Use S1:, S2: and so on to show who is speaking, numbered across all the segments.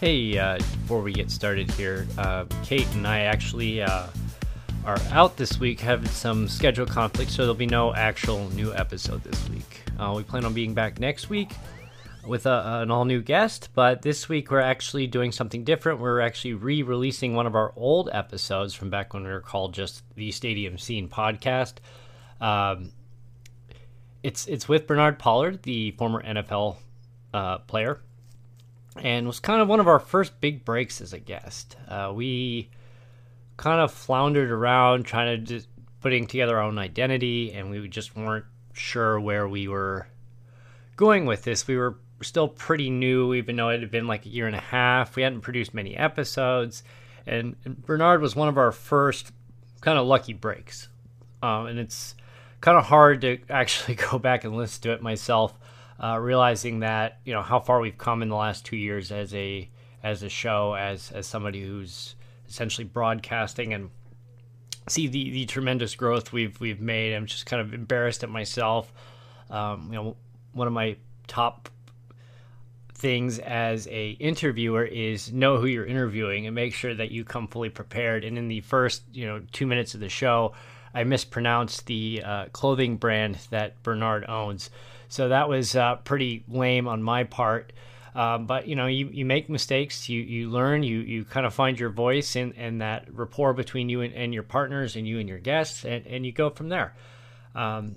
S1: Hey, uh, before we get started here, uh, Kate and I actually uh, are out this week, having some schedule conflicts, so there'll be no actual new episode this week. Uh, we plan on being back next week with a, an all new guest, but this week we're actually doing something different. We're actually re releasing one of our old episodes from back when we were called just the Stadium Scene podcast. Um, it's, it's with Bernard Pollard, the former NFL uh, player and was kind of one of our first big breaks as a guest. Uh, we kind of floundered around trying to putting together our own identity, and we just weren't sure where we were going with this. We were still pretty new, even though it had been like a year and a half. We hadn't produced many episodes, and, Bernard was one of our first kind of lucky breaks. Um, and it's kind of hard to actually go back and listen to it myself uh, realizing that you know how far we've come in the last two years as a as a show, as as somebody who's essentially broadcasting and see the the tremendous growth we've we've made. I'm just kind of embarrassed at myself. Um, you know, one of my top things as a interviewer is know who you're interviewing and make sure that you come fully prepared. And in the first you know two minutes of the show, I mispronounced the uh, clothing brand that Bernard owns. So that was uh, pretty lame on my part. Uh, but you know, you, you make mistakes, you, you learn, you, you kind of find your voice and, and that rapport between you and, and your partners and you and your guests, and, and you go from there. Um,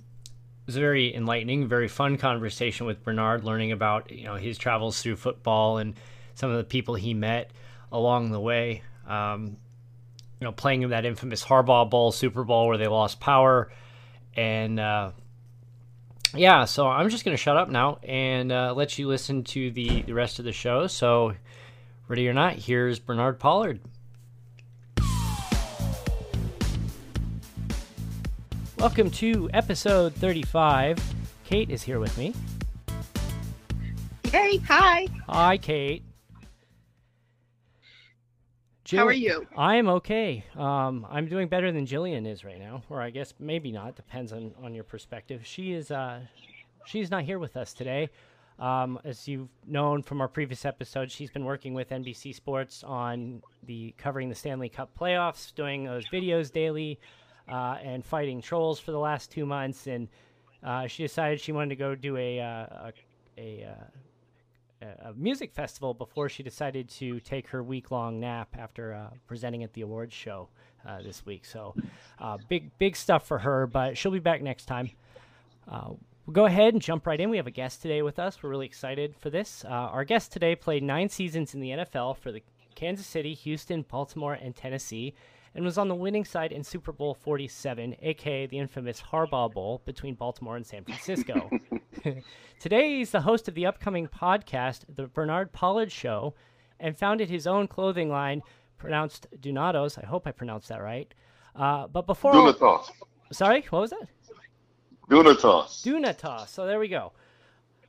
S1: it was a very enlightening, very fun conversation with Bernard, learning about you know his travels through football and some of the people he met along the way. Um, you know, playing in that infamous Harbaugh Bowl, Super Bowl, where they lost power, and uh, yeah, so I'm just going to shut up now and uh, let you listen to the, the rest of the show. So, ready or not, here's Bernard Pollard.
S2: Welcome to episode 35. Kate is here with me.
S3: Hey, hi.
S2: Hi, Kate.
S3: Jill, How are you?
S2: I am okay. Um, I'm doing better than Jillian is right now, or I guess maybe not. Depends on, on your perspective. She is uh, she's not here with us today. Um, as you've known from our previous episode, she's been working with NBC Sports on the covering the Stanley Cup playoffs, doing those videos daily, uh, and fighting trolls for the last two months. And uh, she decided she wanted to go do a uh, a, a uh, a music festival before she decided to take her week long nap after uh, presenting at the awards show uh, this week. So, uh, big big stuff for her, but she'll be back next time. Uh, we'll go ahead and jump right in. We have a guest today with us. We're really excited for this. Uh, our guest today played nine seasons in the NFL for the Kansas City, Houston, Baltimore, and Tennessee and was on the winning side in Super Bowl 47, aka the infamous Harbaugh Bowl between Baltimore and San Francisco. Today, he's the host of the upcoming podcast, The Bernard Pollard Show, and founded his own clothing line, pronounced Donatos. I hope I pronounced that right. Uh, but before.
S4: Dunatos.
S2: Sorry, what was that?
S4: Dunatos.
S2: Dunatos. So there we go.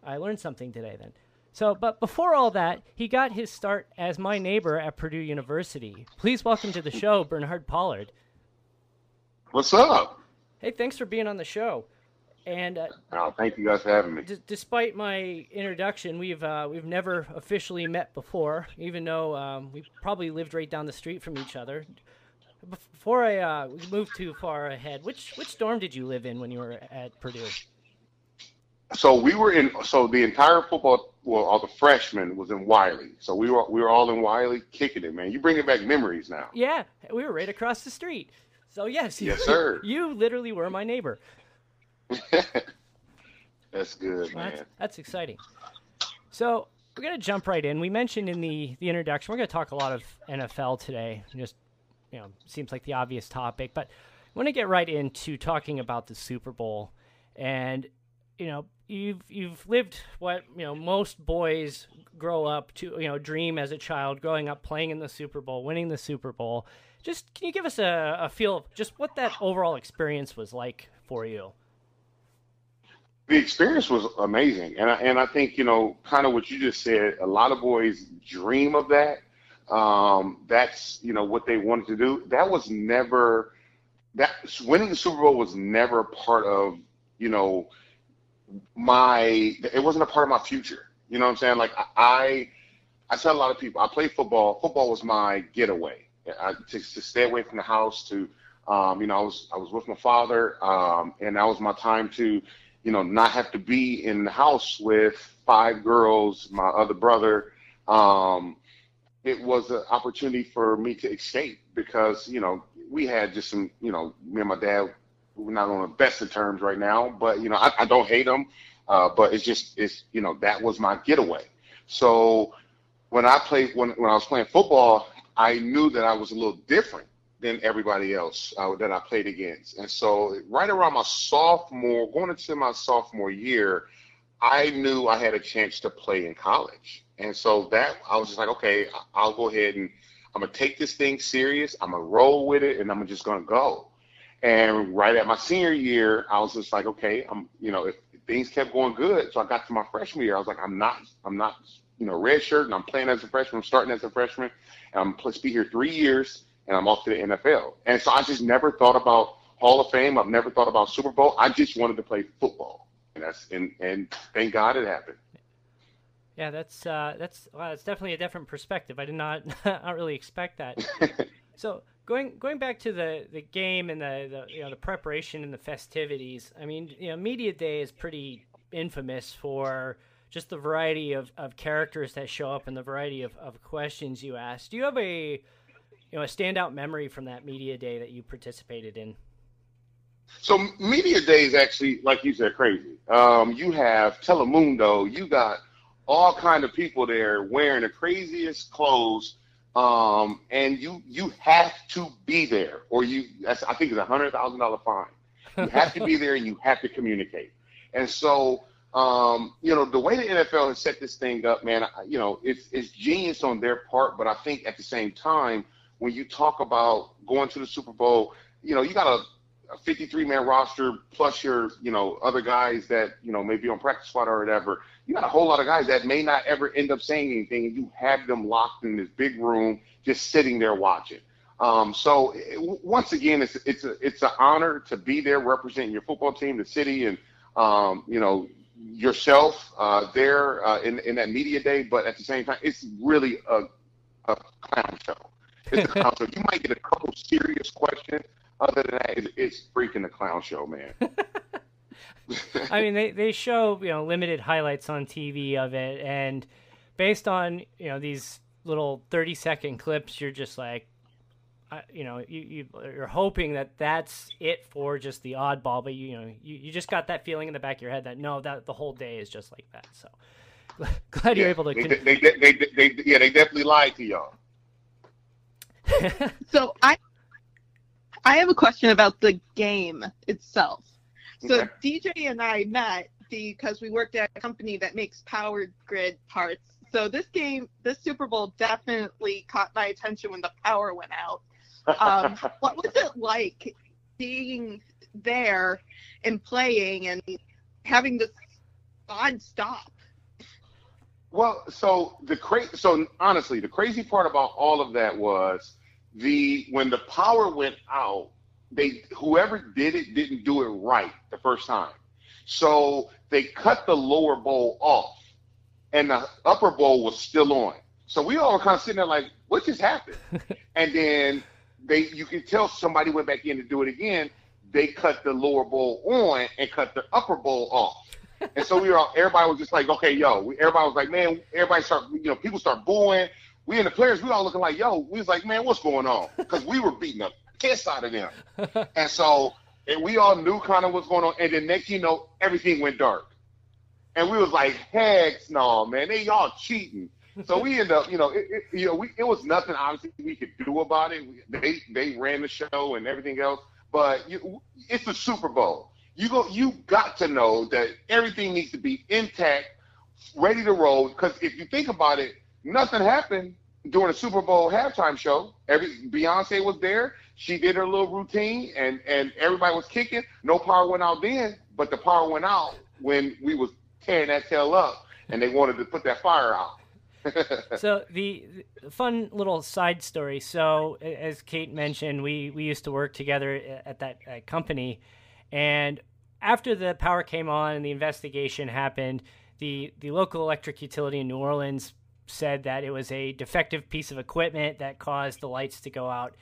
S2: I learned something today then.
S1: So, but before all that, he got his start as my neighbor at Purdue University. Please welcome to the show, Bernard Pollard.
S4: What's up?
S1: Hey, thanks for being on the show. And uh,
S4: oh, thank you guys for having me.
S1: D- despite my introduction, we've uh, we've never officially met before, even though um, we probably lived right down the street from each other. Before I uh, moved too far ahead, which which dorm did you live in when you were at Purdue?
S4: So we were in. So the entire football, well, all the freshmen was in Wiley. So we were we were all in Wiley, kicking it, man. You bringing back memories now.
S1: Yeah, we were right across the street. So yes,
S4: you, yes, sir.
S1: You literally were my neighbor.
S4: that's good, man.
S1: That's, that's, exciting. So we're gonna jump right in. We mentioned in the the introduction we're gonna talk a lot of NFL today. Just you know, seems like the obvious topic, but I want to get right into talking about the Super Bowl. And you know, you've you've lived what you know most boys grow up to you know dream as a child, growing up playing in the Super Bowl, winning the Super Bowl. Just can you give us a, a feel of just what that overall experience was like for you?
S4: the experience was amazing, and I, and I think you know, kind of what you just said. A lot of boys dream of that. Um, that's you know what they wanted to do. That was never that winning the Super Bowl was never part of you know my. It wasn't a part of my future. You know what I'm saying? Like I, I tell a lot of people, I played football. Football was my getaway. I, to, to stay away from the house. To um, you know, I was I was with my father, um, and that was my time to you know, not have to be in the house with five girls, my other brother. Um, it was an opportunity for me to escape because, you know, we had just some, you know, me and my dad, we're not on the best of terms right now, but, you know, I, I don't hate him. Uh, but it's just, it's, you know, that was my getaway. So when I played, when, when I was playing football, I knew that I was a little different than everybody else uh, that I played against. And so, right around my sophomore, going into my sophomore year, I knew I had a chance to play in college. And so that I was just like, okay, I'll go ahead and I'm gonna take this thing serious. I'm gonna roll with it, and I'm just gonna go. And right at my senior year, I was just like, okay, I'm, you know, if things kept going good, so I got to my freshman year, I was like, I'm not, I'm not, you know, red shirt, and I'm playing as a freshman, I'm starting as a freshman, and I'm supposed to be here three years and I'm off to the NFL. And so I just never thought about Hall of Fame. I've never thought about Super Bowl. I just wanted to play football, and that's and and thank God it happened.
S1: Yeah, that's uh, that's well, that's definitely a different perspective. I did not not really expect that. so going going back to the, the game and the, the you know the preparation and the festivities. I mean, you know, media day is pretty infamous for just the variety of, of characters that show up and the variety of, of questions you ask. Do you have a you know a standout memory from that media day that you participated in?
S4: So media day is actually, like you said, crazy. Um, you have Telemundo, you got all kind of people there wearing the craziest clothes, um, and you you have to be there, or you that's I think it's a hundred thousand dollar fine. You have to be there, and you have to communicate. And so, um, you know, the way the NFL has set this thing up, man, you know, it's it's genius on their part, but I think at the same time, when you talk about going to the Super Bowl, you know, you got a, a 53 man roster plus your, you know, other guys that, you know, maybe on practice squad or whatever. You got a whole lot of guys that may not ever end up saying anything, and you have them locked in this big room, just sitting there watching. Um, so it, once again, it's it's a it's an honor to be there representing your football team, the city, and um, you know yourself uh, there uh, in in that media day. But at the same time, it's really a a clown show. It's a clown show. You might get a couple serious questions. Other than that, it's, it's freaking a clown show, man.
S1: I mean, they, they show you know limited highlights on TV of it, and based on you know these little thirty second clips, you're just like, uh, you know, you, you you're hoping that that's it for just the oddball, but you, you know you, you just got that feeling in the back of your head that no, that the whole day is just like that. So glad yeah, you're able to.
S4: They, con- they, they, they, they, yeah, they definitely lied to y'all.
S3: so I I have a question about the game itself. So okay. DJ and I met because we worked at a company that makes power grid parts. So this game, this Super Bowl definitely caught my attention when the power went out. Um, what was it like being there and playing and having this odd stop?
S4: Well, so the cra- so honestly, the crazy part about all of that was the when the power went out, they whoever did it didn't do it right the first time. So they cut the lower bowl off, and the upper bowl was still on. So we all were kind of sitting there like, what just happened? and then they you can tell somebody went back in to do it again. They cut the lower bowl on and cut the upper bowl off. And so we were all, everybody was just like, okay, yo, we, everybody was like, man, everybody start, you know, people start booing. We and the players, we all looking like, yo, we was like, man, what's going on? Because we were beating the piss out of them. and so, and we all knew kind of what's going on. And then next, you know, everything went dark. And we was like, heck no, man, they y'all cheating. So we end up, you know, it, it, you know, we, it was nothing obviously we could do about it. They they ran the show and everything else, but you, it's the Super Bowl you go you got to know that everything needs to be intact, ready to roll. Because if you think about it, nothing happened during the Super Bowl halftime show. Every Beyonce was there. She did her little routine, and and everybody was kicking. No power went out then, but the power went out when we was tearing that tail up, and they wanted to put that fire out.
S1: so the, the, fun little side story. So as Kate mentioned, we we used to work together at that uh, company, and after the power came on and the investigation happened, the, the local electric utility in New Orleans said that it was a defective piece of equipment that caused the lights to go out.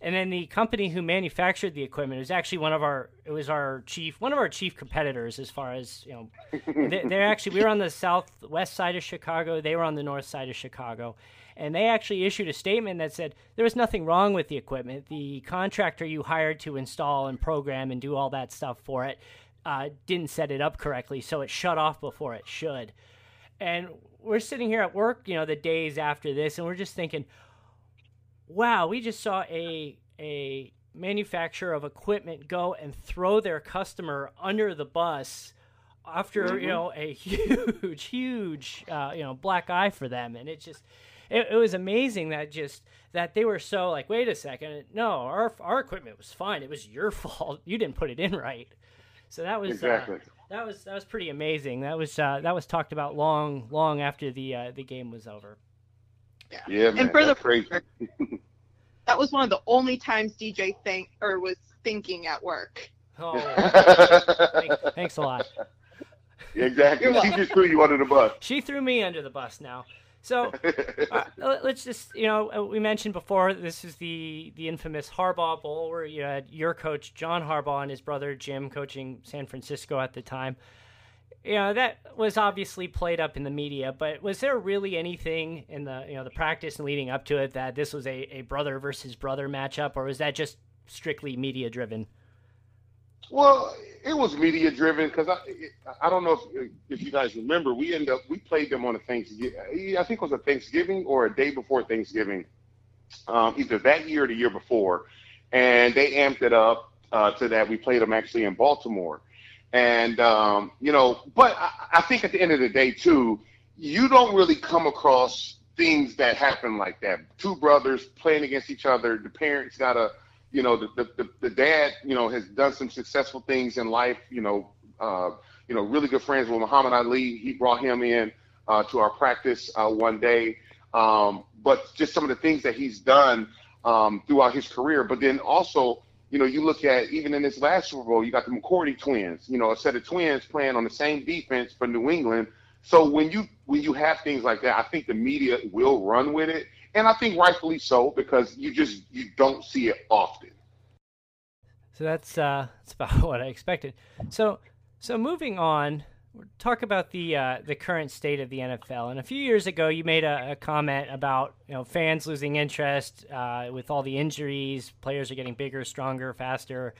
S1: And then the company who manufactured the equipment was actually one of our it was our chief one of our chief competitors as far as you know they, they're actually we were on the southwest side of Chicago they were on the north side of Chicago and they actually issued a statement that said there was nothing wrong with the equipment. The contractor you hired to install and program and do all that stuff for it uh, didn't set it up correctly, so it shut off before it should. And we're sitting here at work, you know, the days after this, and we're just thinking, wow, we just saw a a manufacturer of equipment go and throw their customer under the bus after mm-hmm. you know a huge huge uh, you know black eye for them and it just it, it, was amazing that just that they were so like, wait a second, no, our our equipment was fine. It was your fault. You didn't put it in right. So that was uh, exactly. Uh, that was that was pretty amazing. That was uh, that was talked about long long after the uh, the game was over.
S4: Yeah, yeah man,
S3: and for
S4: the crazy.
S3: that was one of the only times DJ think or was thinking at work.
S1: Oh, thanks, thanks a lot.
S4: Exactly. She just threw you under the bus.
S1: She threw me under the bus now. So uh, let's just, you know, uh, we mentioned before this is the the infamous Harbaugh Bowl where you had your coach John Harbaugh and his brother Jim coaching San Francisco at the time. You know that was obviously played up in the media, but was there really anything in the you know the practice and leading up to it that this was a, a brother versus brother matchup, or was that just strictly media driven?
S4: Well, it was media driven because I I don't know if if you guys remember we ended up we played them on a Thanksgiving I think it was a Thanksgiving or a day before Thanksgiving, um, either that year or the year before, and they amped it up uh, to that we played them actually in Baltimore, and um, you know but I, I think at the end of the day too you don't really come across things that happen like that. Two brothers playing against each other the parents got a you know, the, the, the, dad, you know, has done some successful things in life, you know, uh, you know, really good friends with Muhammad Ali. He brought him in uh, to our practice uh, one day. Um, but just some of the things that he's done um, throughout his career. But then also, you know, you look at even in this last Super Bowl, you got the McCourty twins, you know, a set of twins playing on the same defense for New England. So when you when you have things like that, I think the media will run with it and I think rightfully so because you just you don't see it often.
S1: So that's uh, that's about what I expected. So so moving on, talk about the uh, the current state of the NFL. And a few years ago, you made a, a comment about you know fans losing interest uh, with all the injuries. Players are getting bigger, stronger, faster,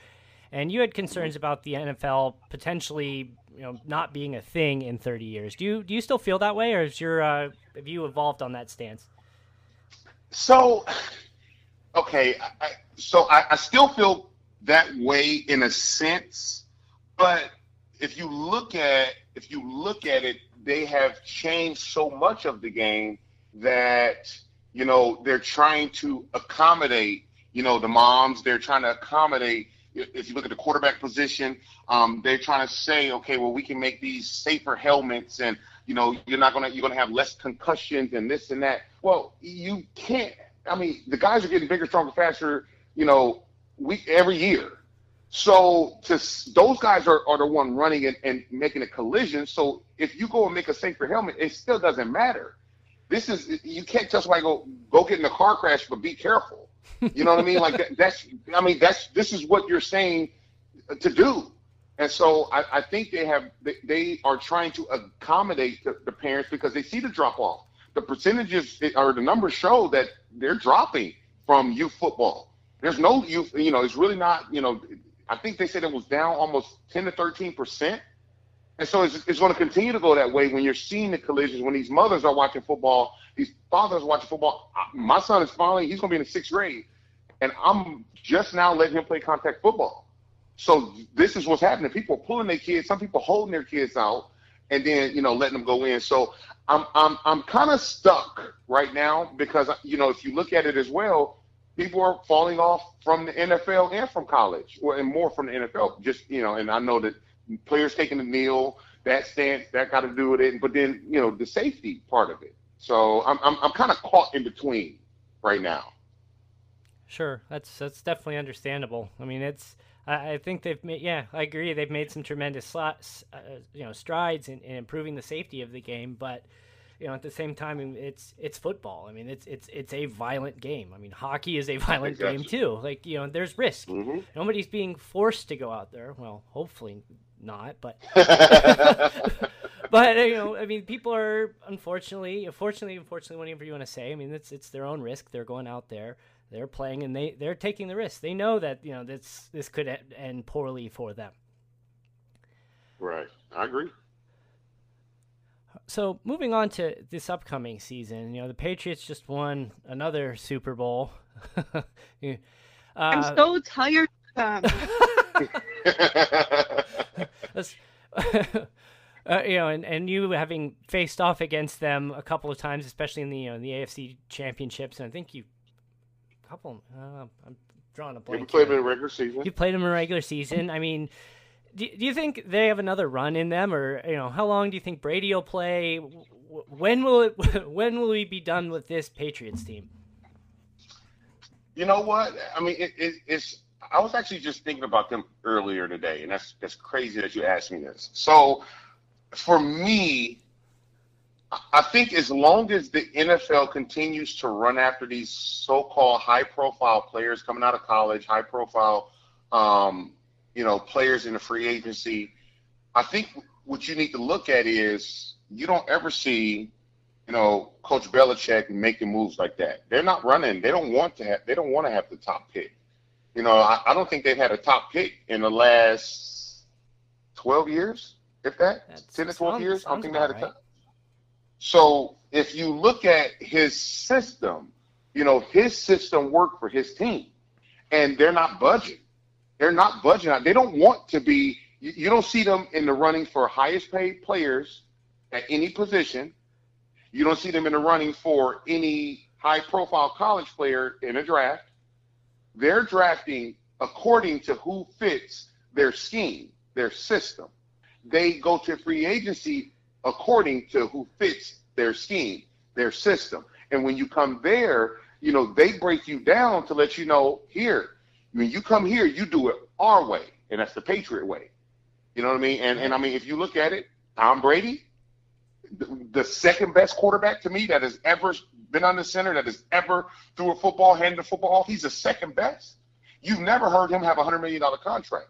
S1: and you had concerns about the NFL potentially you know not being a thing in 30 years. Do you do you still feel that way, or is your uh, have you evolved on that stance?
S4: So, okay, I, so I, I still feel that way in a sense, but if you look at if you look at it, they have changed so much of the game that you know they're trying to accommodate you know the moms. They're trying to accommodate. If you look at the quarterback position, um, they're trying to say, okay, well, we can make these safer helmets and you know, you're not gonna you're gonna have less concussions and this and that. Well, you can't. I mean, the guys are getting bigger, stronger, faster. You know, we every year. So to those guys are, are the one running and, and making a collision. So if you go and make a safer helmet, it still doesn't matter. This is you can't just like go go get in a car crash, but be careful. You know what I mean? Like that, that's I mean that's this is what you're saying to do. And so I, I think they have they, they are trying to accommodate the, the parents because they see the drop off. The percentages or the numbers show that they're dropping from youth football. There's no youth, you know, it's really not, you know, I think they said it was down almost 10 to 13 percent. And so it's, it's going to continue to go that way when you're seeing the collisions, when these mothers are watching football, these fathers are watching football. My son is finally, he's going to be in the sixth grade, and I'm just now letting him play contact football. So this is what's happening. People are pulling their kids, some people holding their kids out, and then, you know, letting them go in. So I'm, I'm, I'm kind of stuck right now because, you know, if you look at it as well, people are falling off from the NFL and from college, or and more from the NFL. Just you know, and I know that players taking the kneel, that stance, that got to do with it. But then you know the safety part of it. So I'm I'm, I'm kind of caught in between right now.
S1: Sure, that's that's definitely understandable. I mean, it's I, think they've made yeah, I agree. They've made some tremendous slots, uh, you know strides in, in improving the safety of the game, but you know, at the same time, it's it's football. I mean, it's it's it's a violent game. I mean, hockey is a violent exactly. game too. Like you know, there's risk. Mm-hmm. Nobody's being forced to go out there. Well, hopefully not, but but you know, I mean, people are unfortunately, unfortunately, unfortunately, whatever you want to say. I mean, it's it's their own risk. They're going out there. They're playing, and they they're taking the risk. They know that you know this this could end poorly for them.
S4: Right, I agree
S1: so moving on to this upcoming season, you know, the Patriots just won another Super Bowl.
S3: uh, I'm so tired.
S1: uh, you know, and, and you having faced off against them a couple of times, especially in the you know, the AFC championships, and I think you a couple. Uh, I'm drawing a blank.
S4: You played them in regular season.
S1: You played them in regular season. I mean, do, do you think they have another run in them, or you know, how long do you think Brady will play? When will it? When will we be done with this Patriots team?
S4: You know what? I mean, it, it, it's. I was actually just thinking about them earlier today, and that's that's crazy that you asked me this. So, for me, I think as long as the NFL continues to run after these so-called high-profile players coming out of college, high-profile um, you know, players in the free agency. I think what you need to look at is you don't ever see, you know, Coach Belichick making moves like that. They're not running. They don't want to have. They don't want to have the top pick. You know, I, I don't think they've had a top pick in the last twelve years, if that, That's, ten to twelve sounds, years. I don't think they had a top. So if you look at his system, you know, his system worked for his team, and they're not budging. They're not budging. They don't want to be. You, you don't see them in the running for highest paid players at any position. You don't see them in the running for any high profile college player in a draft. They're drafting according to who fits their scheme, their system. They go to free agency according to who fits their scheme, their system. And when you come there, you know, they break you down to let you know here, when you come here, you do it our way, and that's the Patriot way. You know what I mean? And and I mean, if you look at it, Tom Brady, the, the second best quarterback to me that has ever been on the center, that has ever threw a football, handed a football off, he's the second best. You've never heard him have a hundred million dollar contract,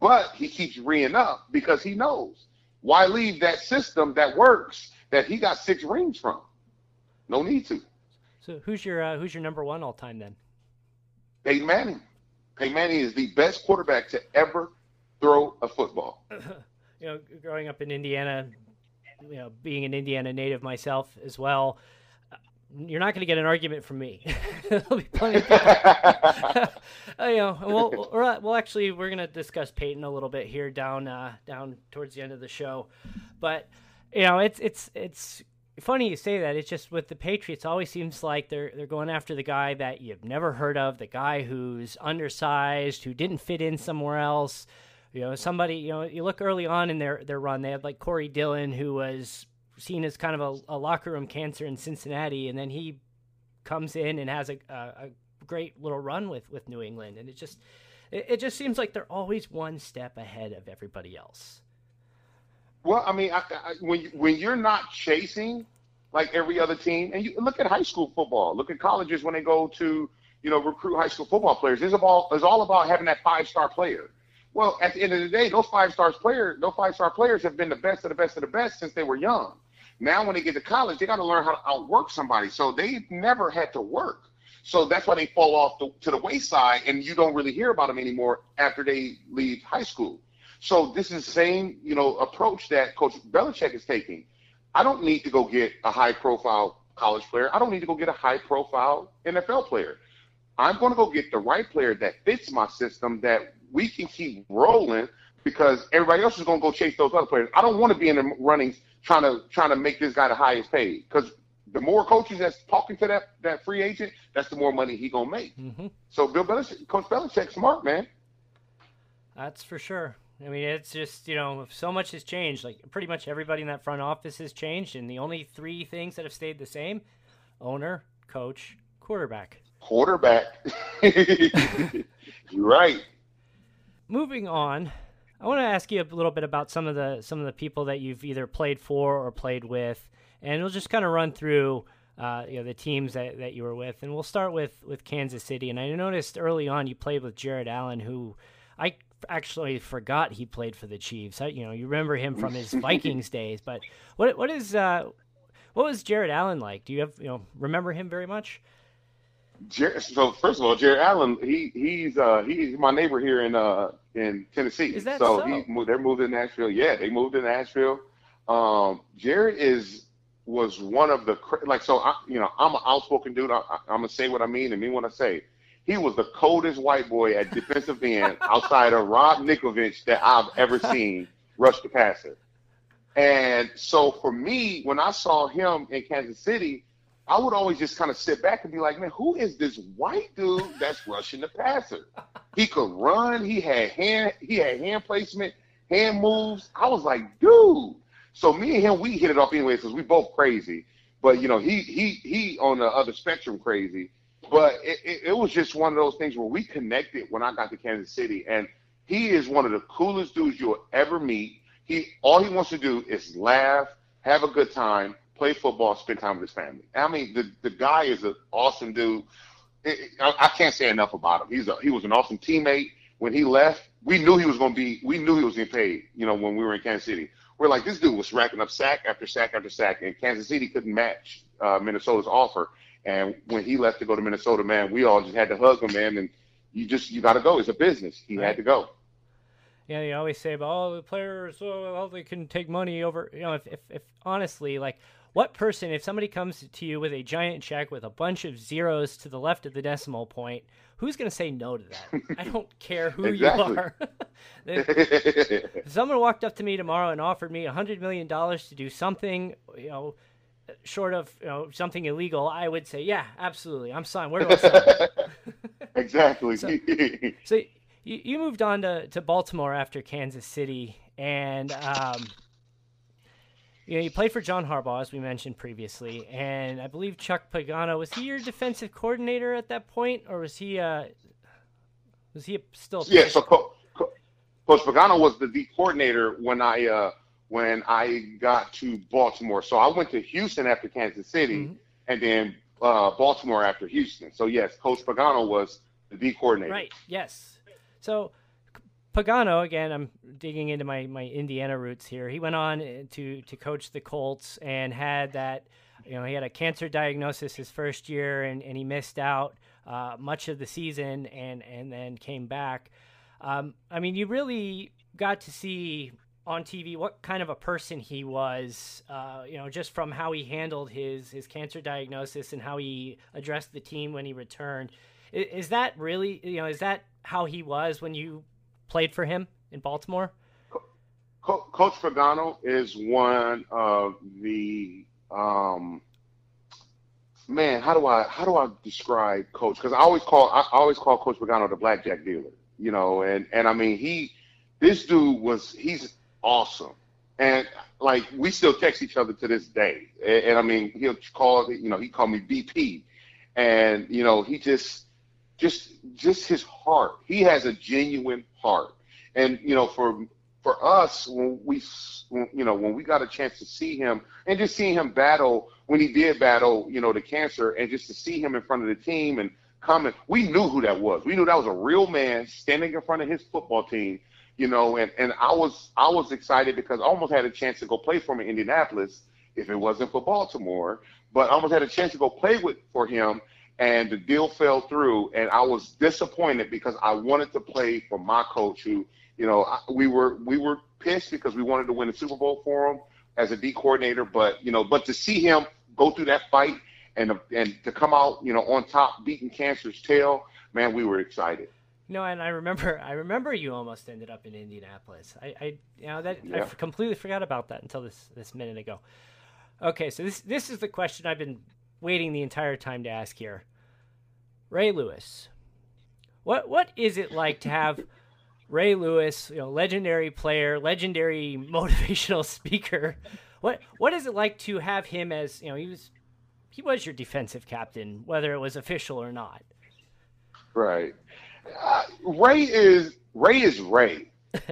S4: but he keeps reing up because he knows why leave that system that works that he got six rings from. No need to.
S1: So who's your uh, who's your number one all time then?
S4: Peyton Manning. Peyton Manning is the best quarterback to ever throw a football.
S1: you know, growing up in Indiana, you know, being an Indiana native myself as well, you're not going to get an argument from me. There'll be plenty. Of uh, you know, we'll, we'll, we'll actually we're going to discuss Peyton a little bit here down uh, down towards the end of the show, but you know, it's it's it's funny you say that. It's just with the Patriots, always seems like they're they're going after the guy that you've never heard of, the guy who's undersized, who didn't fit in somewhere else. You know, somebody. You know, you look early on in their their run, they had like Corey Dillon, who was seen as kind of a, a, locker room cancer in Cincinnati, and then he comes in and has a, a, a great little run with with New England, and it just it, it, just seems like they're always one step ahead of everybody else.
S4: Well, I mean, I, I, when when you're not chasing like every other team, and you look at high school football, look at colleges when they go to you know recruit high school football players. It's all it's all about having that five star player. Well, at the end of the day, those five stars players, those five star players have been the best of the best of the best since they were young. Now, when they get to college, they got to learn how to outwork somebody. So they never had to work. So that's why they fall off the, to the wayside, and you don't really hear about them anymore after they leave high school. So this is the same, you know, approach that Coach Belichick is taking. I don't need to go get a high-profile college player. I don't need to go get a high-profile NFL player. I'm going to go get the right player that fits my system that we can keep rolling because everybody else is going to go chase those other players. I don't want to be in the running trying to trying to make this guy the highest paid because the more coaches that's talking to that that free agent, that's the more money he gonna make. Mm-hmm. So Bill Belichick, Coach Belichick, smart man.
S1: That's for sure. I mean, it's just you know so much has changed. Like pretty much everybody in that front office has changed, and the only three things that have stayed the same: owner, coach, quarterback.
S4: Quarterback. You're right.
S1: Moving on, I want to ask you a little bit about some of the some of the people that you've either played for or played with, and we'll just kind of run through uh, you know the teams that, that you were with, and we'll start with with Kansas City. And I noticed early on you played with Jared Allen, who I actually forgot he played for the Chiefs. I, you know, you remember him from his Vikings days, but what what is uh, what was Jared Allen like? Do you have you know remember him very much?
S4: Jer- so first of all, Jared Allen, he he's uh, he's my neighbor here in uh in Tennessee.
S1: Is that so? so?
S4: He moved, they're moved to Nashville. Yeah, they moved to Nashville. Um, Jared is was one of the like so I, you know I'm an outspoken dude. I, am gonna say what I mean and mean what I say. He was the coldest white boy at defensive end outside of Rob Ninkovich that I've ever seen rush the passer. And so for me, when I saw him in Kansas City, I would always just kind of sit back and be like, man, who is this white dude that's rushing the passer? He could run. He had hand. He had hand placement, hand moves. I was like, dude. So me and him, we hit it off anyway because we both crazy. But you know, he he he on the other spectrum crazy. But it, it, it was just one of those things where we connected when I got to Kansas City, and he is one of the coolest dudes you'll ever meet. He all he wants to do is laugh, have a good time, play football, spend time with his family. I mean, the the guy is an awesome dude. I, I can't say enough about him. He's a, he was an awesome teammate. When he left, we knew he was going to be. We knew he was getting paid. You know, when we were in Kansas City, we're like, this dude was racking up sack after sack after sack, and Kansas City couldn't match uh, Minnesota's offer. And when he left to go to Minnesota, man, we all just had to hug him, man. And you just you got to go. It's a business. He right. had to go.
S1: Yeah, you always say about oh the players, oh well, they can take money over. You know, if, if, if honestly, like what person, if somebody comes to you with a giant check with a bunch of zeros to the left of the decimal point, who's going to say no to that? I don't care who exactly. you are. if someone walked up to me tomorrow and offered me a hundred million dollars to do something, you know, short of you know something illegal, I would say, yeah, absolutely, I'm signed. Where do I sign?
S4: exactly.
S1: so, so you, you moved on to, to Baltimore after Kansas City, and um, you know, you played for John Harbaugh, as we mentioned previously, and I believe Chuck Pagano was he your defensive coordinator at that point, or was he uh, was he still?
S4: Yeah, so Co- Co- Coach Pagano was the D coordinator when I uh, when I got to Baltimore. So I went to Houston after Kansas City, mm-hmm. and then uh, Baltimore after Houston. So yes, Coach Pagano was the D coordinator.
S1: Right. Yes. So Pagano, again, I'm digging into my, my Indiana roots here. He went on to to coach the Colts and had that, you know, he had a cancer diagnosis his first year and, and he missed out uh, much of the season and, and then came back. Um, I mean, you really got to see on TV what kind of a person he was, uh, you know, just from how he handled his, his cancer diagnosis and how he addressed the team when he returned. Is, is that really, you know, is that how he was when you played for him in Baltimore?
S4: Co- Coach Pagano is one of the um, man. How do I how do I describe Coach? Because I always call I always call Coach Pagano the blackjack dealer. You know, and and I mean he this dude was he's awesome. and like we still text each other to this day. And, and I mean, he'll call, you know, he called me BP, and you know, he just, just, just his heart. He has a genuine heart, and you know, for for us when we, you know, when we got a chance to see him and just seeing him battle when he did battle, you know, the cancer, and just to see him in front of the team and coming, we knew who that was. We knew that was a real man standing in front of his football team you know, and, and I was I was excited because I almost had a chance to go play for him in Indianapolis if it wasn't for Baltimore, but I almost had a chance to go play with for him and the deal fell through and I was disappointed because I wanted to play for my coach who, you know, we were we were pissed because we wanted to win the Super Bowl for him as a D coordinator, but you know, but to see him go through that fight and and to come out, you know, on top beating cancer's tail, man, we were excited.
S1: No, and I remember, I remember you almost ended up in Indianapolis. I, I you know, that yeah. I completely forgot about that until this this minute ago. Okay, so this this is the question I've been waiting the entire time to ask here. Ray Lewis, what what is it like to have Ray Lewis, you know, legendary player, legendary motivational speaker? What what is it like to have him as you know he was he was your defensive captain, whether it was official or not?
S4: Right. Uh, Ray is Ray is Ray.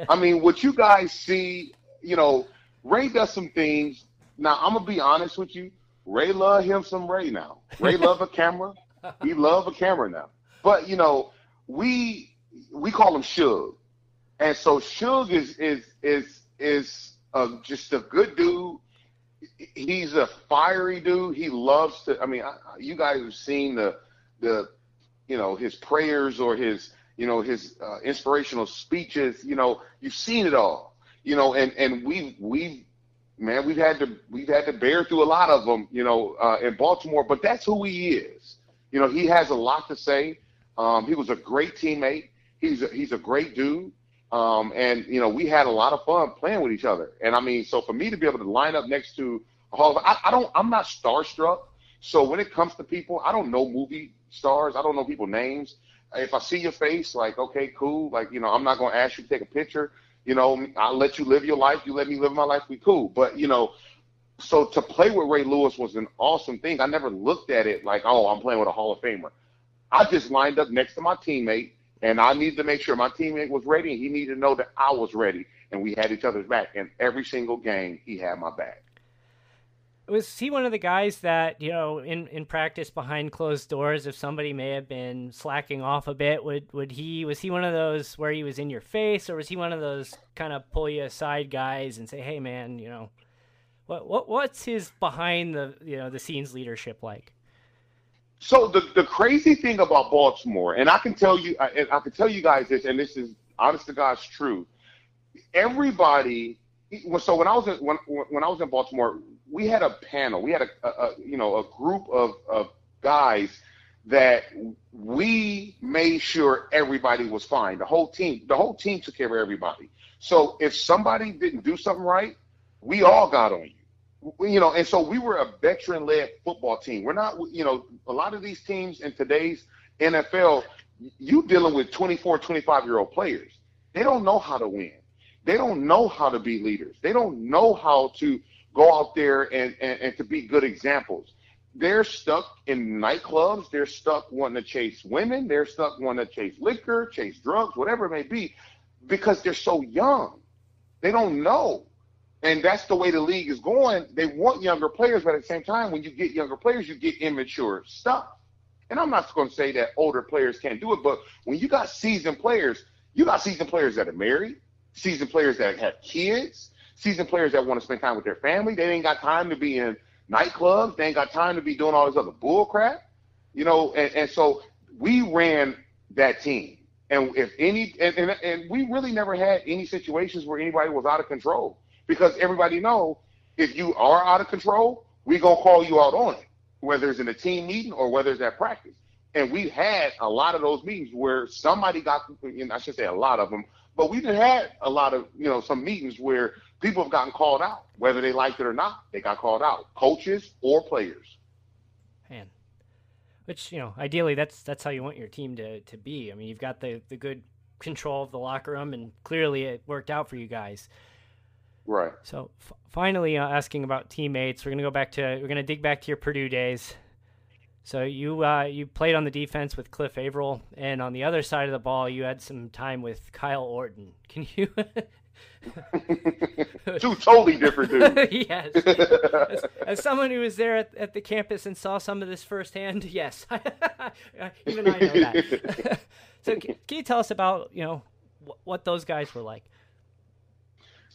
S4: I mean, what you guys see, you know, Ray does some things. Now, I'm gonna be honest with you. Ray love him some Ray now. Ray love a camera. He love a camera now. But you know, we we call him Shug, and so Shug is is is is uh, just a good dude. He's a fiery dude. He loves to. I mean, I, you guys have seen the the you know his prayers or his you know his uh, inspirational speeches you know you've seen it all you know and and we we man we've had to we've had to bear through a lot of them you know uh, in Baltimore but that's who he is you know he has a lot to say um, he was a great teammate he's a, he's a great dude um, and you know we had a lot of fun playing with each other and I mean so for me to be able to line up next to Hall of I, I don't I'm not starstruck so when it comes to people I don't know movie stars. I don't know people names. If I see your face, like, okay, cool. Like, you know, I'm not going to ask you to take a picture. You know, I'll let you live your life. You let me live my life. We cool. But, you know, so to play with Ray Lewis was an awesome thing. I never looked at it like, oh, I'm playing with a Hall of Famer. I just lined up next to my teammate, and I needed to make sure my teammate was ready, and he needed to know that I was ready, and we had each other's back. And every single game, he had my back
S1: was he one of the guys that you know in in practice behind closed doors if somebody may have been slacking off a bit would would he was he one of those where he was in your face or was he one of those kind of pull you aside guys and say hey man you know what what what's his behind the you know the scenes leadership like?
S4: So the the crazy thing about Baltimore and I can tell you I, I can tell you guys this and this is honest to God's truth everybody so when I was in, when when I was in Baltimore, we had a panel. We had a, a, you know a group of, of guys that we made sure everybody was fine. The whole team, the whole team took care of everybody. So if somebody didn't do something right, we all got on you. You know, and so we were a veteran-led football team. We're not, you know, a lot of these teams in today's NFL, you dealing with 24, 25 year old players. They don't know how to win. They don't know how to be leaders. They don't know how to go out there and, and, and to be good examples. They're stuck in nightclubs. They're stuck wanting to chase women. They're stuck wanting to chase liquor, chase drugs, whatever it may be, because they're so young. They don't know. And that's the way the league is going. They want younger players, but at the same time, when you get younger players, you get immature stuff. And I'm not going to say that older players can't do it, but when you got seasoned players, you got seasoned players that are married, seasoned players that have kids, seasoned players that want to spend time with their family. They ain't got time to be in nightclubs. They ain't got time to be doing all this other bull crap. You know, and, and so we ran that team. And if any, and, and, and we really never had any situations where anybody was out of control because everybody know if you are out of control, we gonna call you out on it, whether it's in a team meeting or whether it's at practice. And we had a lot of those meetings where somebody got, I should say a lot of them, but we've had a lot of, you know, some meetings where people have gotten called out, whether they liked it or not. They got called out, coaches or players.
S1: Man, which you know, ideally, that's that's how you want your team to to be. I mean, you've got the the good control of the locker room, and clearly it worked out for you guys.
S4: Right.
S1: So f- finally, uh, asking about teammates, we're gonna go back to we're gonna dig back to your Purdue days. So you uh, you played on the defense with Cliff Avril, and on the other side of the ball, you had some time with Kyle Orton. Can you?
S4: Two totally different dudes.
S1: yes. As, as, someone who was there at, at the campus and saw some of this firsthand, yes, even I know that. so, can, can, you tell us about you know wh- what those guys were like?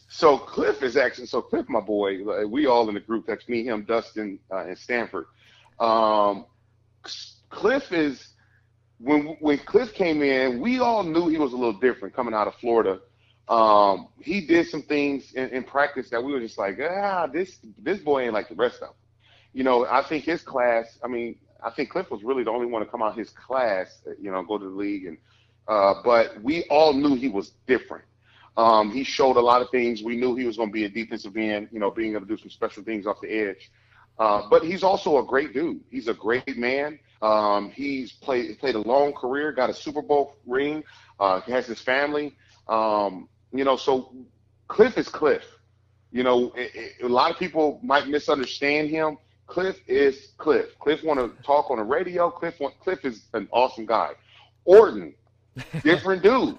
S4: So Cliff is actually so Cliff, my boy. We all in the group. That's me, him, Dustin, uh, and Stanford. Um, Cliff is when when Cliff came in, we all knew he was a little different coming out of Florida. Um, he did some things in, in, practice that we were just like, ah, this this boy ain't like the rest of them. You know, I think his class. I mean, I think Cliff was really the only one to come out his class. You know, go to the league, and uh, but we all knew he was different. Um, he showed a lot of things. We knew he was going to be a defensive end. You know, being able to do some special things off the edge. Uh, but he's also a great dude. He's a great man. Um, he's played played a long career, got a Super Bowl ring. Uh, he has his family. Um, you know, so Cliff is Cliff. You know, it, it, a lot of people might misunderstand him. Cliff is Cliff. Cliff want to talk on the radio. Cliff want, Cliff is an awesome guy. Orton, different dude.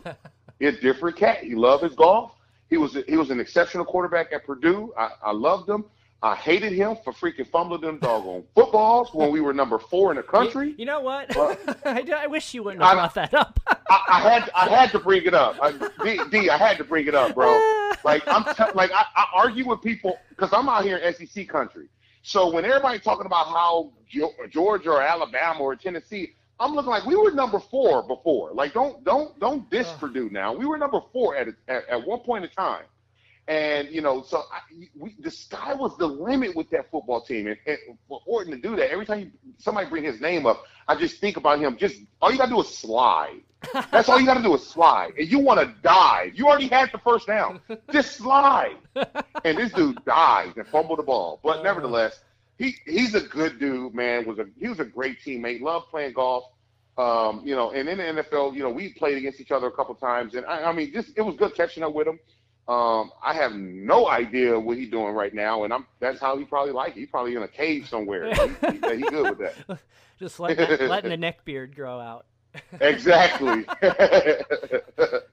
S4: He's a different cat. He loved his golf. He was he was an exceptional quarterback at Purdue. I, I loved him. I hated him for freaking fumbling them doggone footballs when we were number four in the country.
S1: You, you know what? I, I, wish you wouldn't have I, brought that up.
S4: I, I, had I had to bring it up. I, D, D, I had to bring it up, bro. Like I'm t- like I, I argue with people because I'm out here in SEC country. So when everybody's talking about how Georgia or Alabama or Tennessee, I'm looking like we were number four before. Like don't don't don't diss Purdue now. We were number four at, at at one point in time. And you know, so I, we, the sky was the limit with that football team, and, and, for Orton to do that, every time you, somebody bring his name up, I just think about him. Just all you gotta do is slide. That's all you gotta do is slide, and you want to dive. You already had the first down. Just slide, and this dude dives and fumbled the ball. But nevertheless, he he's a good dude, man. Was a he was a great teammate. Loved playing golf. Um, you know, and in the NFL, you know, we played against each other a couple times, and I, I mean, just it was good catching up with him. Um, I have no idea what he's doing right now, and I'm that's how he probably like it. He's probably in a cave somewhere. he, he, he good with that.
S1: Just letting, letting the neck beard grow out.
S4: exactly.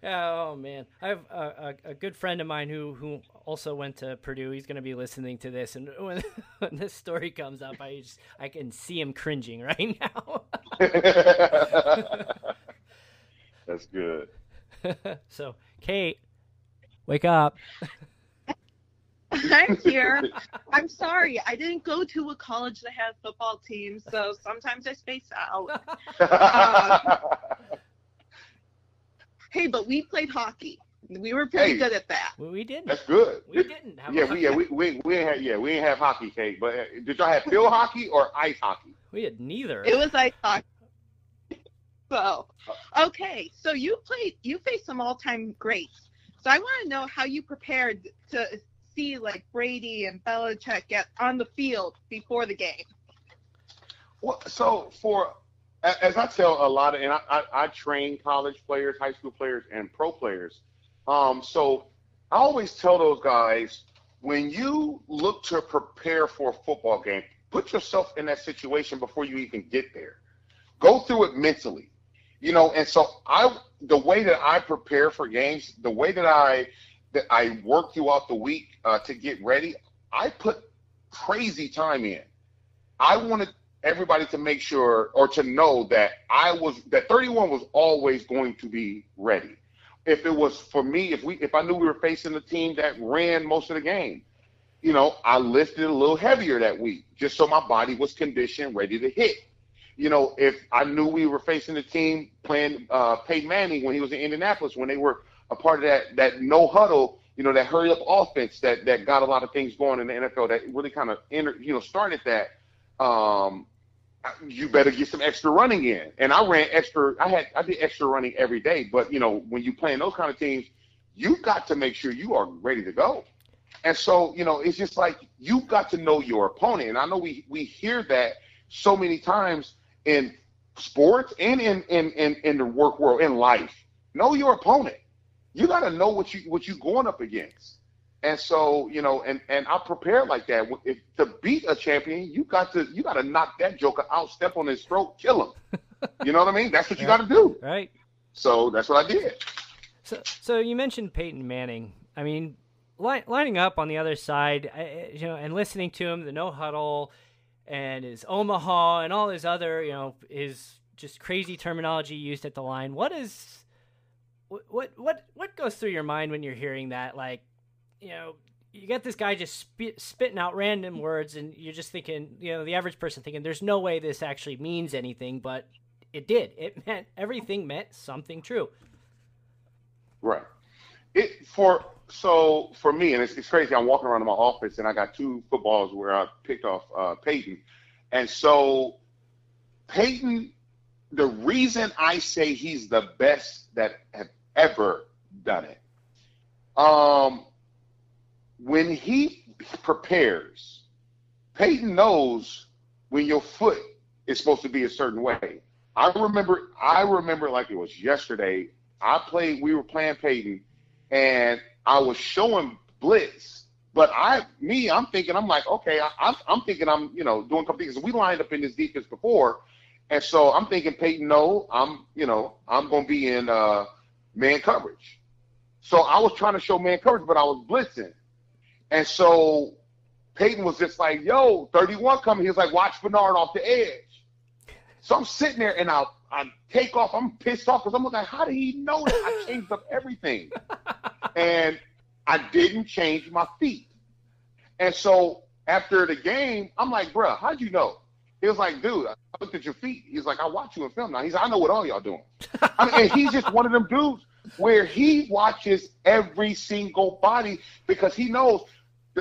S1: oh man, I have a, a, a, good friend of mine who who also went to Purdue. He's going to be listening to this, and when, when this story comes up, I just I can see him cringing right now.
S4: That's good.
S1: so, Kate, Wake up.
S3: I'm here. I'm sorry. I didn't go to a college that had football teams, so sometimes I space out. Uh, hey, but we played hockey. We were pretty hey, good at that.
S1: Well, we didn't.
S4: That's good.
S1: We didn't.
S4: yeah, we yeah we we we didn't have yeah we didn't have hockey, Kate. But uh, did y'all have field hockey or ice hockey?
S1: We had neither.
S3: It was ice hockey. So, okay, so you played. You faced some all-time greats. So I want to know how you prepared to see like Brady and Belichick get on the field before the game.
S4: Well, so for as I tell a lot of, and I, I, I train college players, high school players, and pro players. Um, so I always tell those guys when you look to prepare for a football game, put yourself in that situation before you even get there. Go through it mentally you know, and so I the way that I prepare for games, the way that I that I work throughout the week uh, to get ready, I put crazy time in. I wanted everybody to make sure or to know that I was that 31 was always going to be ready. If it was for me, if we if I knew we were facing a team that ran most of the game, you know, I lifted a little heavier that week just so my body was conditioned, ready to hit you know, if I knew we were facing a team playing uh, Peyton Manning when he was in Indianapolis, when they were a part of that that no huddle, you know, that hurry up offense that that got a lot of things going in the NFL that really kind of you know started that. Um, you better get some extra running in. And I ran extra. I had I did extra running every day. But you know, when you playing those kind of teams, you got to make sure you are ready to go. And so, you know, it's just like you've got to know your opponent. And I know we we hear that so many times in sports and in in in, in the work world in life. Know your opponent. You got to know what you what you going up against. And so, you know, and and I prepared like that. If, to beat a champion, you got to you got to knock that joker out, step on his throat, kill him. you know what I mean? That's what you got to do.
S1: Right.
S4: So that's what I did.
S1: So, so you mentioned Peyton Manning. I mean, li- lining up on the other side, you know, and listening to him, the no huddle, and his Omaha, and all his other, you know, his just crazy terminology used at the line. What is, what what what goes through your mind when you're hearing that? Like, you know, you get this guy just spit, spitting out random words, and you're just thinking, you know, the average person thinking, there's no way this actually means anything, but it did. It meant everything meant something true.
S4: Right. It for so for me, and it's, it's crazy. I'm walking around in my office, and I got two footballs where I picked off uh, Peyton, and so Peyton. The reason I say he's the best that have ever done it, um, when he prepares, Peyton knows when your foot is supposed to be a certain way. I remember, I remember like it was yesterday. I played, we were playing Peyton, and I was showing blitz. But I, me, I'm thinking, I'm like, okay, I, I'm, thinking, I'm, you know, doing couple things. We lined up in this defense before, and so I'm thinking, Peyton, no, I'm, you know, I'm going to be in uh, man coverage. So I was trying to show man coverage, but I was blitzing, and so Peyton was just like, yo, 31 coming. He was like, watch Bernard off the edge. So I'm sitting there and I I take off. I'm pissed off because I'm like, how did he know that? I changed up everything, and I didn't change my feet. And so after the game, I'm like, bro, how'd you know? He was like, dude, I looked at your feet. He's like, I watch you in film now. He's like, I know what all y'all doing. I mean, and he's just one of them dudes where he watches every single body because he knows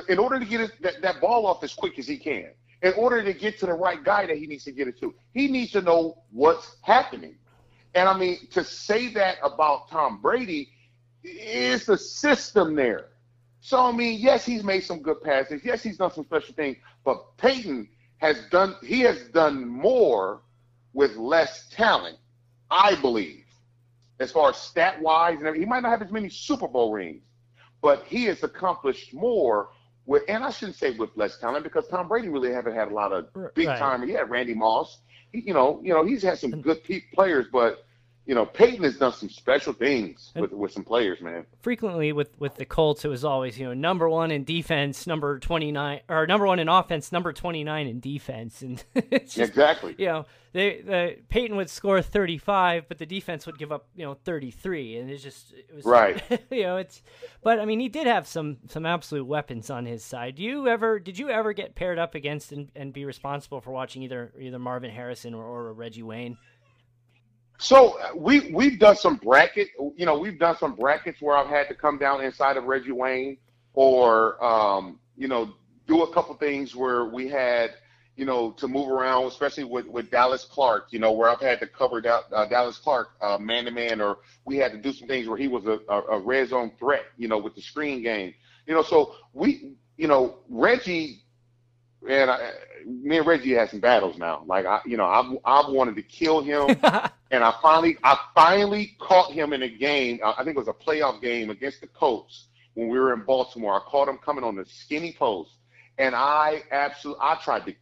S4: in order to get his, that, that ball off as quick as he can in order to get to the right guy that he needs to get it to. He needs to know what's happening. And I mean, to say that about Tom Brady is the system there. So I mean, yes, he's made some good passes. Yes, he's done some special things. But Peyton has done he has done more with less talent, I believe, as far as stat wise and everything. He might not have as many Super Bowl rings, but he has accomplished more with, and I shouldn't say with less talent because Tom Brady really haven't had a lot of big right. time. He had Randy Moss. He, you know, you know, he's had some good players, but you know, Peyton has done some special things with, with some players, man.
S1: Frequently with, with the Colts, it was always, you know, number one in defense, number 29, or number one in offense, number 29 in defense. And
S4: just, exactly.
S1: You know, they, the Peyton would score 35, but the defense would give up, you know, 33. And it's just, it was,
S4: right.
S1: you know, it's, but I mean, he did have some, some absolute weapons on his side. Do you ever, did you ever get paired up against and, and be responsible for watching either, either Marvin Harrison or, or Reggie Wayne?
S4: So uh, we we've done some bracket, you know, we've done some brackets where I've had to come down inside of Reggie Wayne, or um, you know, do a couple things where we had, you know, to move around, especially with with Dallas Clark, you know, where I've had to cover da- uh, Dallas Clark uh, man to man, or we had to do some things where he was a, a, a red zone threat, you know, with the screen game, you know. So we, you know, Reggie and I, me and Reggie had some battles now. Like I, you know, I've I've wanted to kill him, and I finally I finally caught him in a game. I think it was a playoff game against the Colts when we were in Baltimore. I caught him coming on the skinny post, and I absolutely I tried to.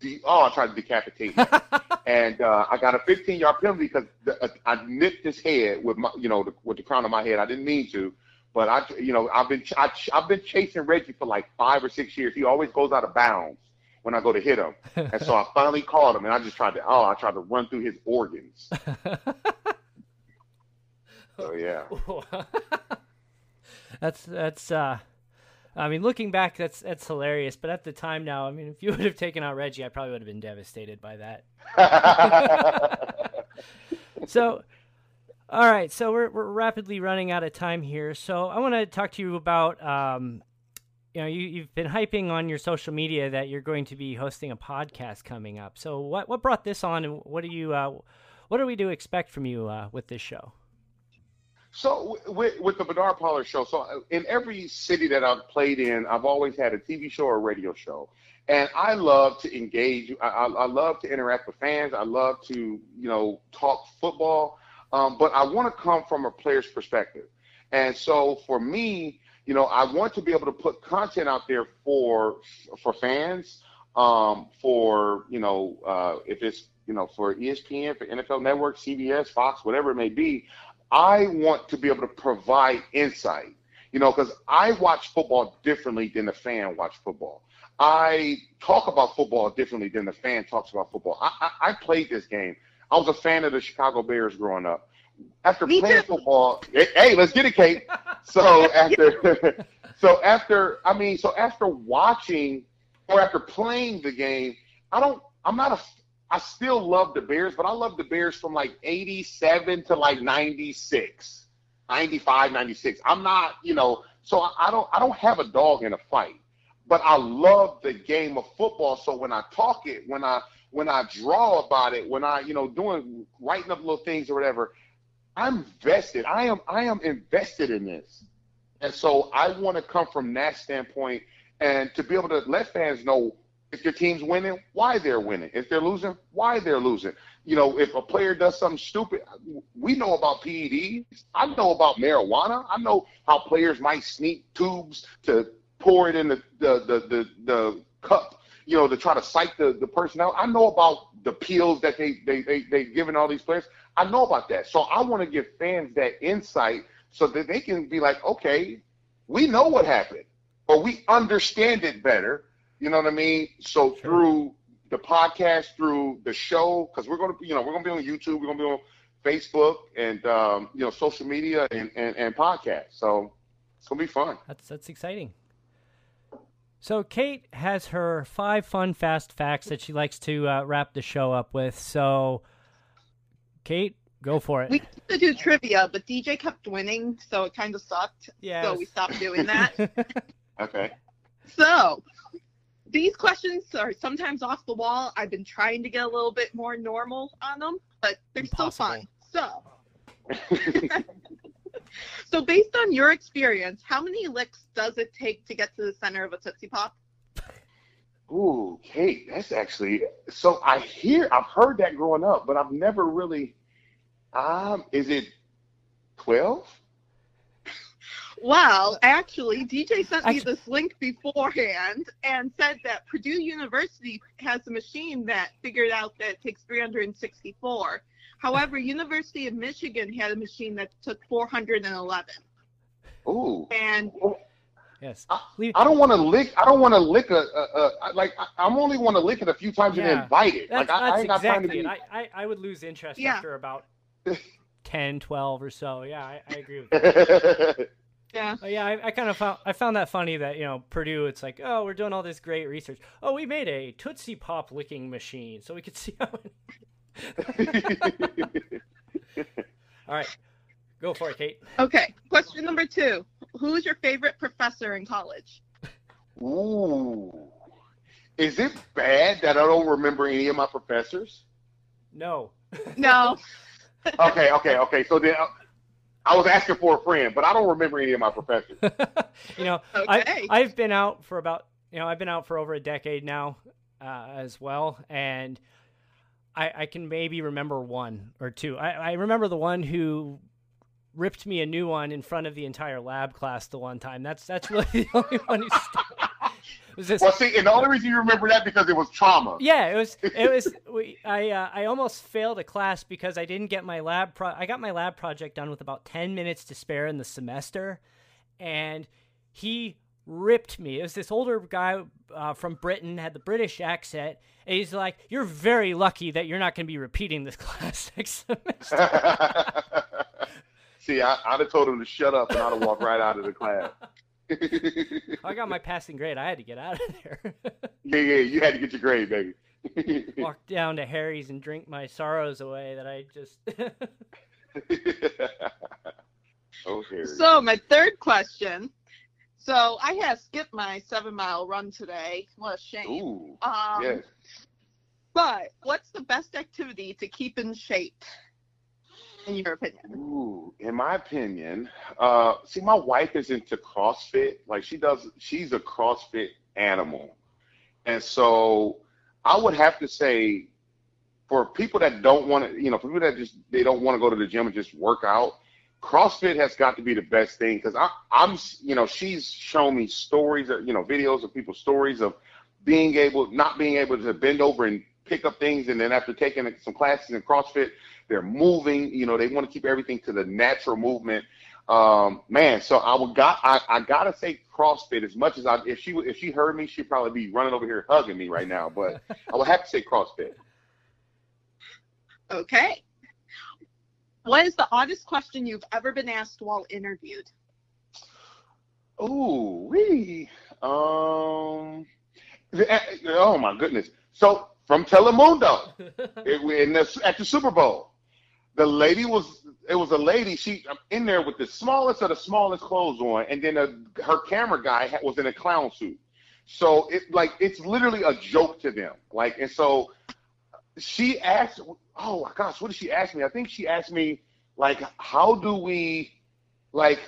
S4: De- oh, I tried to decapitate him, and uh, I got a 15 yard penalty because uh, I nipped his head with my, you know, the, with the crown of my head. I didn't mean to, but I, you know, I've been I, I've been chasing Reggie for like five or six years. He always goes out of bounds when I go to hit him, and so I finally called him, and I just tried to oh, I tried to run through his organs. so yeah,
S1: that's that's. uh I mean, looking back, that's that's hilarious. But at the time now, I mean, if you would have taken out Reggie, I probably would have been devastated by that. so, all right, so we're we're rapidly running out of time here. So I want to talk to you about um, you know you, you've been hyping on your social media that you're going to be hosting a podcast coming up. So what what brought this on, and what do you uh, what are we to expect from you uh, with this show?
S4: So with, with the Bernard Pollard show, so uh, in every city that I've played in, I've always had a TV show or a radio show, and I love to engage. I, I love to interact with fans. I love to you know talk football. Um, but I want to come from a player's perspective. And so for me, you know, I want to be able to put content out there for for fans, um, for you know, uh, if it's you know for ESPN, for NFL Network, CBS, Fox, whatever it may be. I want to be able to provide insight, you know, because I watch football differently than the fan watch football. I talk about football differently than the fan talks about football. I, I, I played this game. I was a fan of the Chicago Bears growing up. After
S3: Me
S4: playing
S3: too.
S4: football, hey, let's get it, Kate. So after, so after, I mean, so after watching or after playing the game, I don't, I'm not a, I still love the Bears, but I love the Bears from like 87 to like 96, 95, 96. I'm not, you know, so I don't, I don't have a dog in a fight, but I love the game of football. So when I talk it, when I, when I draw about it, when I, you know, doing, writing up little things or whatever, I'm vested. I am, I am invested in this. And so I want to come from that standpoint and to be able to let fans know if your team's winning, why they're winning. If they're losing, why they're losing. You know, if a player does something stupid, we know about PEDs. I know about marijuana. I know how players might sneak tubes to pour it in the the the the, the cup, you know, to try to psych the, the person out. I know about the pills that they they they they giving all these players. I know about that. So I want to give fans that insight so that they can be like, okay, we know what happened, or we understand it better. You know what I mean? So
S1: Sure.
S4: through the podcast, through the show, because we're gonna, you know, we're gonna be on YouTube, we're gonna be on Facebook, and um, you know, social media and and, and podcasts. So it's gonna be fun.
S1: That's that's exciting. So Kate has her five fun fast facts that she likes to uh, wrap the show up with. So, Kate, go for it.
S3: We used to do trivia, but DJ kept winning, so it kind of sucked.
S1: yeah.
S3: So we stopped doing that.
S4: Okay.
S3: so these questions are sometimes off the wall. I've been trying to get a little bit more normal on them, but they're still fun. So, so based on your experience, how many licks does it take to get to the center of a Tootsie Pop?
S4: Ooh, Kate, that's actually so. I hear, I've heard that growing up, but I've never really. Um, is it twelve?
S3: Well, actually, DJ sent me this link beforehand and said that Purdue University has a machine that figured out that it takes 364. However, University of Michigan had a machine that took 411.
S4: Ooh,
S3: And
S1: yes.
S4: I- I don't want to lick. I don't want to lick a, a, a I- like. I, I'm only want to lick it a few times and
S1: Yeah.
S4: then invite it.
S1: That's,
S4: like I, I
S1: that's
S4: ain't got time to
S1: exactly
S4: be.
S1: it. I, I, I would lose interest
S3: Yeah.
S1: after about 10, 12 or so. Yeah, I, I agree with that.
S3: yeah,
S1: Oh, yeah, I, I kind of found I found that funny that you know Purdue. It's like, oh, we're doing all this great research. Oh, we made a Tootsie Pop licking machine, so we could see how. It... All right, go for it, Kate.
S3: okay. Question number two Who is your favorite professor in college?
S4: Ooh, is it bad that I don't remember any of my professors?
S1: No.
S3: No.
S4: Okay, okay, okay. So then. I, I was asking for a friend, but I don't remember any of my professors.
S1: you know,
S3: Okay.
S1: I, I've been out for about, you know, I've been out for over a decade now uh, as well. And I, I can maybe remember one or two. I, I remember the one who ripped me a new one in front of the entire lab class the one time. That's that's really the only one who. Was this
S4: Well, see, and the only reason you remember that because it was trauma.
S1: yeah, it was. It was. We, I uh, I almost failed a class because I didn't get my lab. Pro- I got my lab project done with about ten minutes to spare in the semester, and he ripped me. It was this older guy uh, from Britain, had the British accent, and he's like, "You're very lucky that you're not going to be repeating this class next semester."
S4: See, I, I'd have told him to shut up and I'd have walked right out of the class.
S1: I got my passing grade. I had to get out of there.
S4: yeah, yeah, you had to get your grade, baby.
S1: Walk down to Harry's and drink my sorrows away that I just.
S4: oh, Harry.
S3: So, my third question. So, I have skipped my seven mile run today. What a shame.
S4: Ooh,
S3: Um,
S4: yes.
S3: But what's the best activity to keep in shape, in your opinion?
S4: Ooh, in my opinion, uh, see, my wife is into CrossFit. Like she does, she's a CrossFit animal, and so I would have to say, for people that don't want to, you know, for people that just they don't want to go to the gym and just work out, CrossFit has got to be the best thing because I'm, you know, she's shown me stories, of, you know, videos of people's stories of being able, not being able to bend over and pick up things, and then after taking some classes in CrossFit, they're moving. You know, they want to keep everything to the natural movement. Um, man, so I would got, I, I gotta say CrossFit as much as I, if she if she heard me, she'd probably be running over here hugging me right now. But I would have to say CrossFit.
S3: Okay. What is the oddest question you've ever been asked while interviewed?
S4: Oh, we. Um. Eh, oh my goodness. So from Telemundo, it, in the, at the Super Bowl, the lady was. It was a lady. She in there with the smallest of the smallest clothes on, and then a, her camera guy was in a clown suit. So it like it's literally a joke to them. Like and so she asked. Oh my gosh, what did she ask me? I think she asked me like how do we like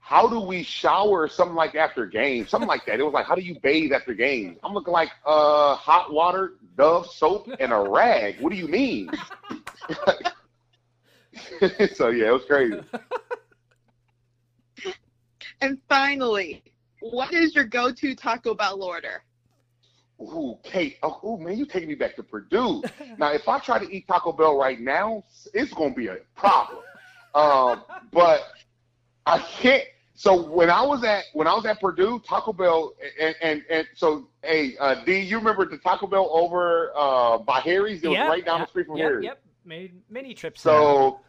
S4: how do we shower something like after games? Something like that. It was like how do you bathe after games? I'm looking like uh hot water dove soap and a rag. What do you mean? So yeah it was crazy.
S3: And finally what is your go-to taco bell order
S4: Ooh, Kate. Oh, ooh, man, you taking me back to Purdue. now, if I try to eat Taco Bell right now, it's going to be a problem. Um, but I can't. So when I was at when I was at Purdue, Taco Bell, and and, and so hey, uh, D, you remember the Taco Bell over uh, by Harry's? It was
S1: yep,
S4: right down
S1: yep,
S4: the street from
S1: yep,
S4: Harry's.
S1: Yep, made many trips.
S4: So,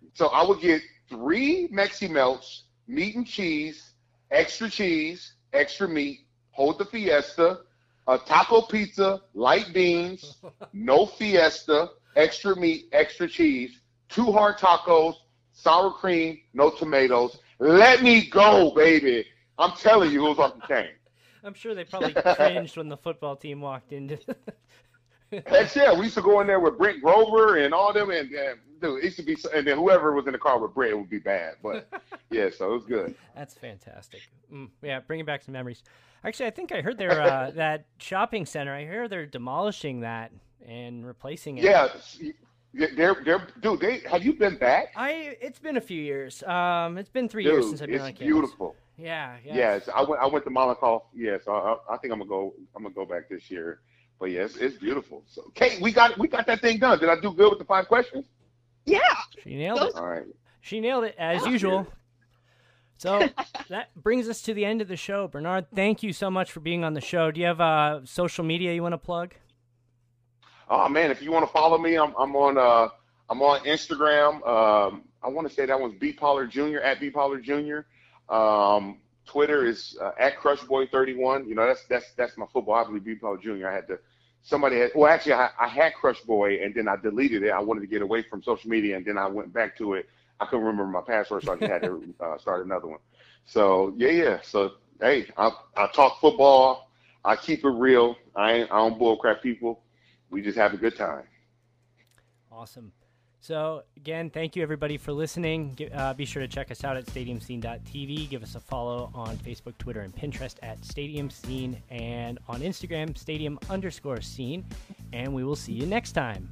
S4: there. so I would get three Mexi melts, meat and cheese, extra cheese, extra meat, hold the Fiesta, a taco pizza, light beans, no Fiesta, extra meat, extra cheese, two hard tacos, sour cream, no tomatoes. Let me go, baby. I'm telling you, it was off the chain.
S1: I'm sure they probably cringed when the football team walked in.
S4: Heck yeah, we used to go in there with Brent Grover and all them, and, and dude, it used to be, and then whoever was in the car with Brent would be bad. But yeah, so it was good.
S1: That's fantastic. Mm, yeah, bringing back some memories. Actually, I think I heard they're uh, that shopping center. I hear they're demolishing that and replacing it.
S4: Yeah, they're they're dude. They have you been back?
S1: I it's been a few years. Um, it's been three dude, years since I've been on
S4: campus. It's beautiful.
S1: Yeah, yeah.
S4: Yes, I went. I went to Malakoff. Yes, I, I, I think I'm gonna go. I'm gonna go back this year. But yes, it's, it's beautiful. So, Kate, we got we got that thing done. Did I do good with the five questions?
S3: Yeah.
S1: She nailed it.
S4: All right.
S1: She nailed it as oh, usual. So that brings us to the end of the show. Bernard, thank you so much for being on the show. Do you have uh, social media you want to plug?
S4: Oh man, if you want to follow me, I'm I'm on uh I'm on Instagram. Um, I want to say that one's B Pollard Jr. at B Pollard Jr. Um, Twitter is uh, at Crushboy31. You know that's that's that's my football. Obviously, B Pollard Jr. I had to somebody had well actually I, I had Crush Boy and then I deleted it. I wanted to get away from social media and then I went back to it. I couldn't remember my password, so I had to uh, start another one. So yeah, yeah. So hey, I I talk football. I keep it real. I ain't I don't bullcrap people we just have a good time.
S1: Awesome. So, again, thank you everybody for listening. Uh, be sure to check us out at stadiumscene.tv. Give us a follow on Facebook, Twitter, and Pinterest at Stadium Scene, and on Instagram, stadium underscore scene. And we will see you next time.